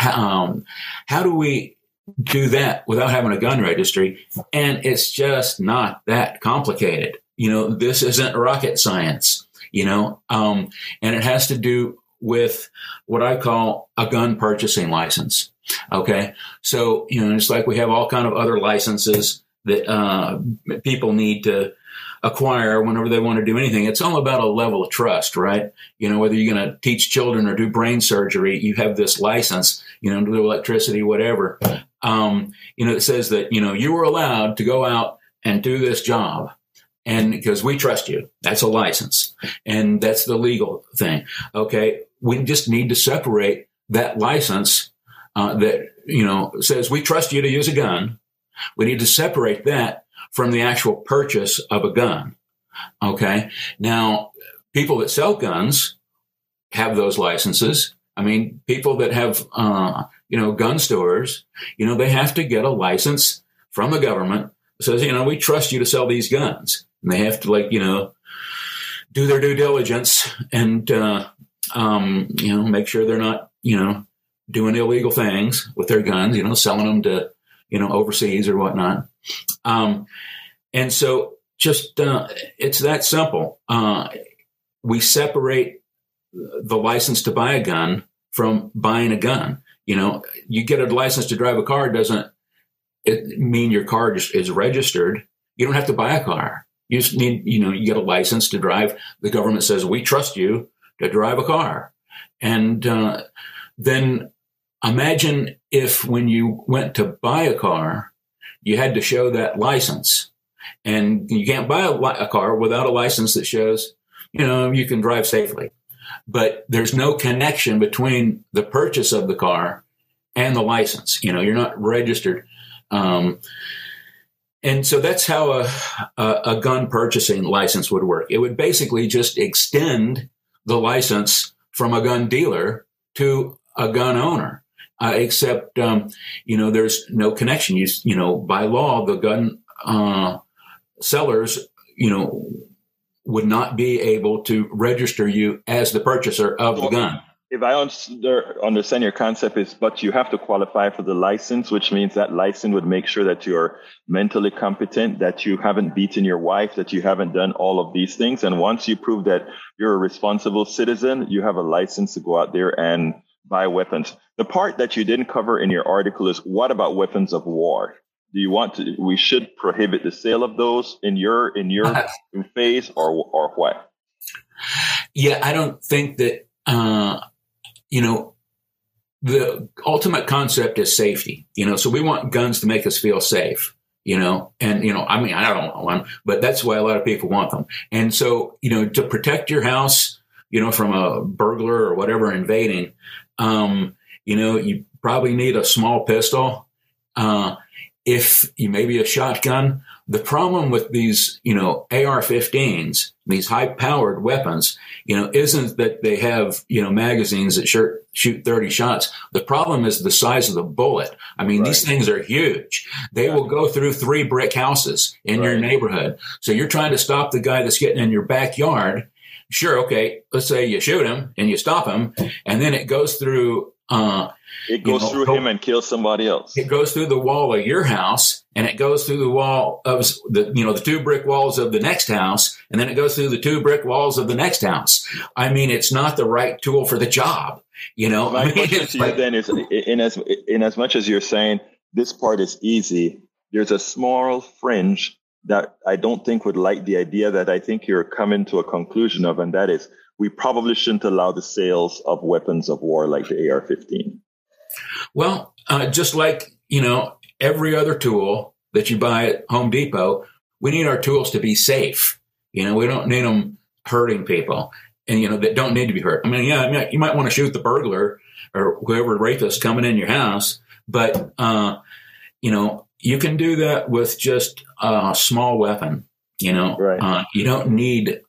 Um, how do we do that without having a gun registry. And it's just not that complicated. You know, this isn't rocket science, you know, um, and it has to do with what I call a gun purchasing license. Okay. So, you know, it's like we have all kind of other licenses that, uh, people need to, acquire whenever they want to do anything. It's all about a level of trust, right? You know, whether you're going to teach children or do brain surgery, you have this license, you know, do electricity, whatever. Um, you know, it says that, you know, you were allowed to go out and do this job. And because we trust you, that's a license. And that's the legal thing. Okay. We just need to separate that license uh, that, you know, says we trust you to use a gun. We need to separate that from the actual purchase of a gun. Okay. Now, people that sell guns have those licenses. I mean, people that have, uh, you know, gun stores, you know, they have to get a license from the government that says, you know, we trust you to sell these guns. And they have to like, you know, do their due diligence and, uh, um, you know, make sure they're not, you know, doing illegal things with their guns, you know, selling them to, you know, overseas or whatnot. Um, and so just, uh, it's that simple. Uh, we separate the license to buy a gun from buying a gun. You know, you get a license to drive a car doesn't it mean your car is, is registered. You don't have to buy a car. You just need, you know, you get a license to drive. The government says, we trust you to drive a car. And uh, then imagine if when you went to buy a car, you had to show that license. And you can't buy a, a car without a license that shows, you know, you can drive safely. But there's no connection between the purchase of the car and the license. You know, you're not registered. Um, and so that's how a, a, a, gun purchasing license would work. It would basically just extend the license from a gun dealer to a gun owner. Uh, except, um, you know, there's no connection. You, you know, by law, the gun uh, sellers, you know, would not be able to register you as the purchaser of the gun. If I understand your concept is, but you have to qualify for the license, which means that license would make sure that you're mentally competent, that you haven't beaten your wife, that you haven't done all of these things. And once you prove that you're a responsible citizen, you have a license to go out there and buy weapons. The part that you didn't cover in your article is what about weapons of war? do you want to we should prohibit the sale of those in your in your phase or or what yeah i don't think that uh you know the ultimate concept is safety you know so we want guns to make us feel safe you know and you know i mean i don't want one but that's why a lot of people want them and so you know to protect your house you know from a burglar or whatever invading um you know you probably need a small pistol uh if you maybe a shotgun. The problem with these, you know, AR-15s, these high-powered weapons, you know, isn't that they have, you know, magazines that shoot, shoot 30 shots. The problem is the size of the bullet. I mean, right. these things are huge. They yeah. will go through three brick houses in right. your neighborhood. So you're trying to stop the guy that's getting in your backyard. Sure, okay, let's say you shoot him and you stop him, and then it goes through uh, it goes you know, through him and kills somebody else. It goes through the wall of your house, and it goes through the wall of the you know the two brick walls of the next house, and then it goes through the two brick walls of the next house. I mean, it's not the right tool for the job. You know, my [laughs] I mean, question to like, you then is in as in as much as you're saying this part is easy, there's a small fringe that I don't think would like the idea that I think you're coming to a conclusion of, and that is we probably shouldn't allow the sales of weapons of war like the AR 15. Well, uh, just like, you know, every other tool that you buy at Home Depot, we need our tools to be safe. You know, we don't need them hurting people and, you know, that don't need to be hurt. I mean, yeah, I mean, you might want to shoot the burglar or whoever rapist coming in your house, but, uh, you know, you can do that with just a small weapon. You know, right. uh, you don't need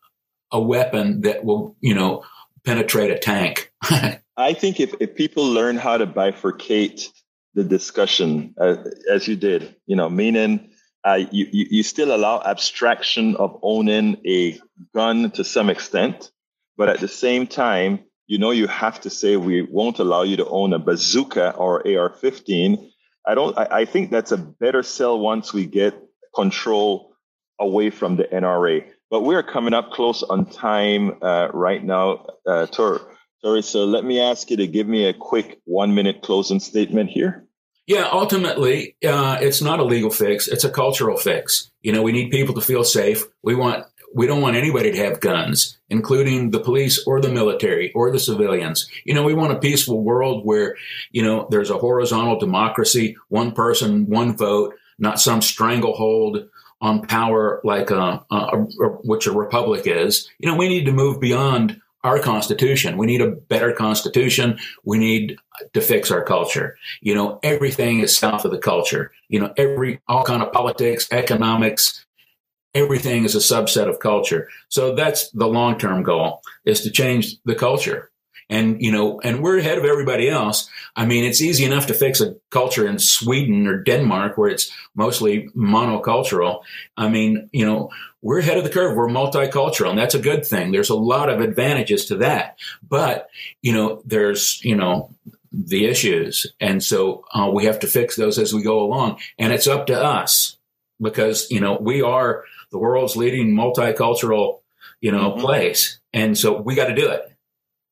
a weapon that will, you know, penetrate a tank. [laughs] I think if, if people learn how to bifurcate the discussion uh, as you did, you know, meaning uh, you, you, you still allow abstraction of owning a gun to some extent, but at the same time, you know, you have to say we won't allow you to own a bazooka or AR-15. I don't. I, I think that's a better sell once we get control away from the NRA. But we're coming up close on time uh, right now, uh, Tor. Sorry, so let me ask you to give me a quick one minute closing statement here. Yeah, ultimately, uh, it's not a legal fix; it's a cultural fix. You know, we need people to feel safe. We want we don't want anybody to have guns, including the police or the military or the civilians. You know, we want a peaceful world where you know there's a horizontal democracy, one person, one vote, not some stranglehold on power like a, a, a, which a republic is. You know, we need to move beyond our constitution. We need a better constitution. We need to fix our culture. You know, everything is south of the culture. You know, every all kind of politics, economics, everything is a subset of culture. So that's the long term goal is to change the culture. And you know and we're ahead of everybody else. I mean it's easy enough to fix a culture in sweden or denmark where it's mostly monocultural. I mean you know we're ahead of the curve. We're multicultural and that's a good thing. There's a lot of advantages to that. But you know there's you know the issues. And so uh, we have to fix those as we go along. And it's up to us because you know we are the world's leading multicultural you know mm-hmm. place and so we got to do it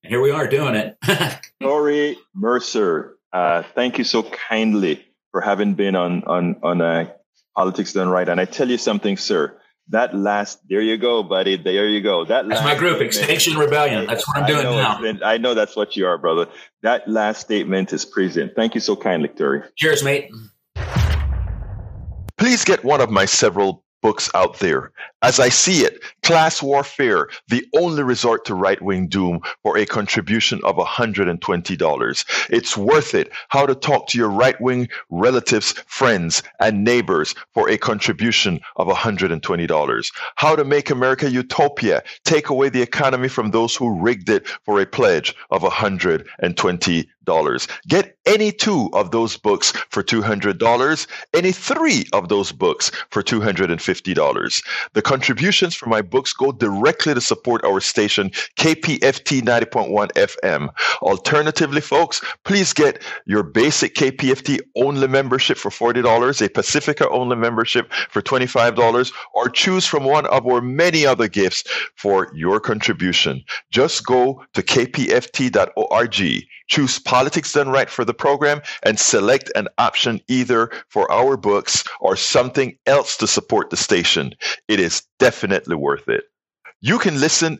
And here we are doing it. [laughs] Tory Mercer, uh, thank you so kindly for having been on on on uh, politics done right. And I tell you something, sir. that last there you go, buddy. There you go. That that's my group, Extinction Rebellion. That's what I'm doing now. I know that's what you are, brother. That last statement is present. Thank you so kindly, Terry. Cheers, mate. Please get one of my several books out there. As I see it, Class Warfare, the only resort to right wing doom for a contribution of $120. It's worth it. How to talk to your right wing relatives, friends, and neighbors for a contribution of $120. How to make America utopia, take away the economy from those who rigged it for a pledge of $120. Get any two of those books for $200, any three of those books for $250. The contributions from my books go directly to support our station, KPFT 90.1 FM. Alternatively, folks, please get your basic KPFT only membership for $40, a Pacifica only membership for $25, or choose from one of our many other gifts for your contribution. Just go to kpft.org Choose Politics Done Right for the program and select an option either for our books or something else to support the station. It is definitely worth it. You can listen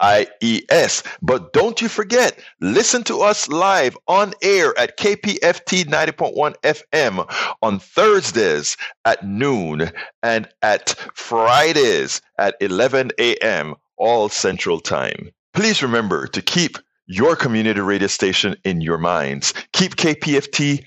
IES. But don't you forget, listen to us live on air at KPFT 90.1 FM on Thursdays at noon and at Fridays at 11 a.m., all Central Time. Please remember to keep your community radio station in your minds. Keep KPFT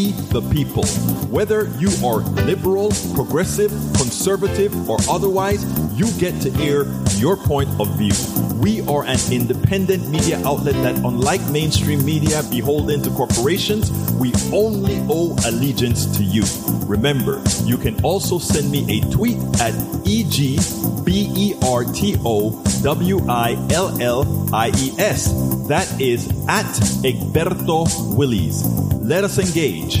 the people. Whether you are liberal, progressive, conservative, or otherwise, you get to air your point of view. We are an independent media outlet that, unlike mainstream media beholden to corporations, we only owe allegiance to you. Remember, you can also send me a tweet at E-G-B-E-R-T-O-W-I-L-L-I-E-S. That is at Egberto Willies. Let us engage.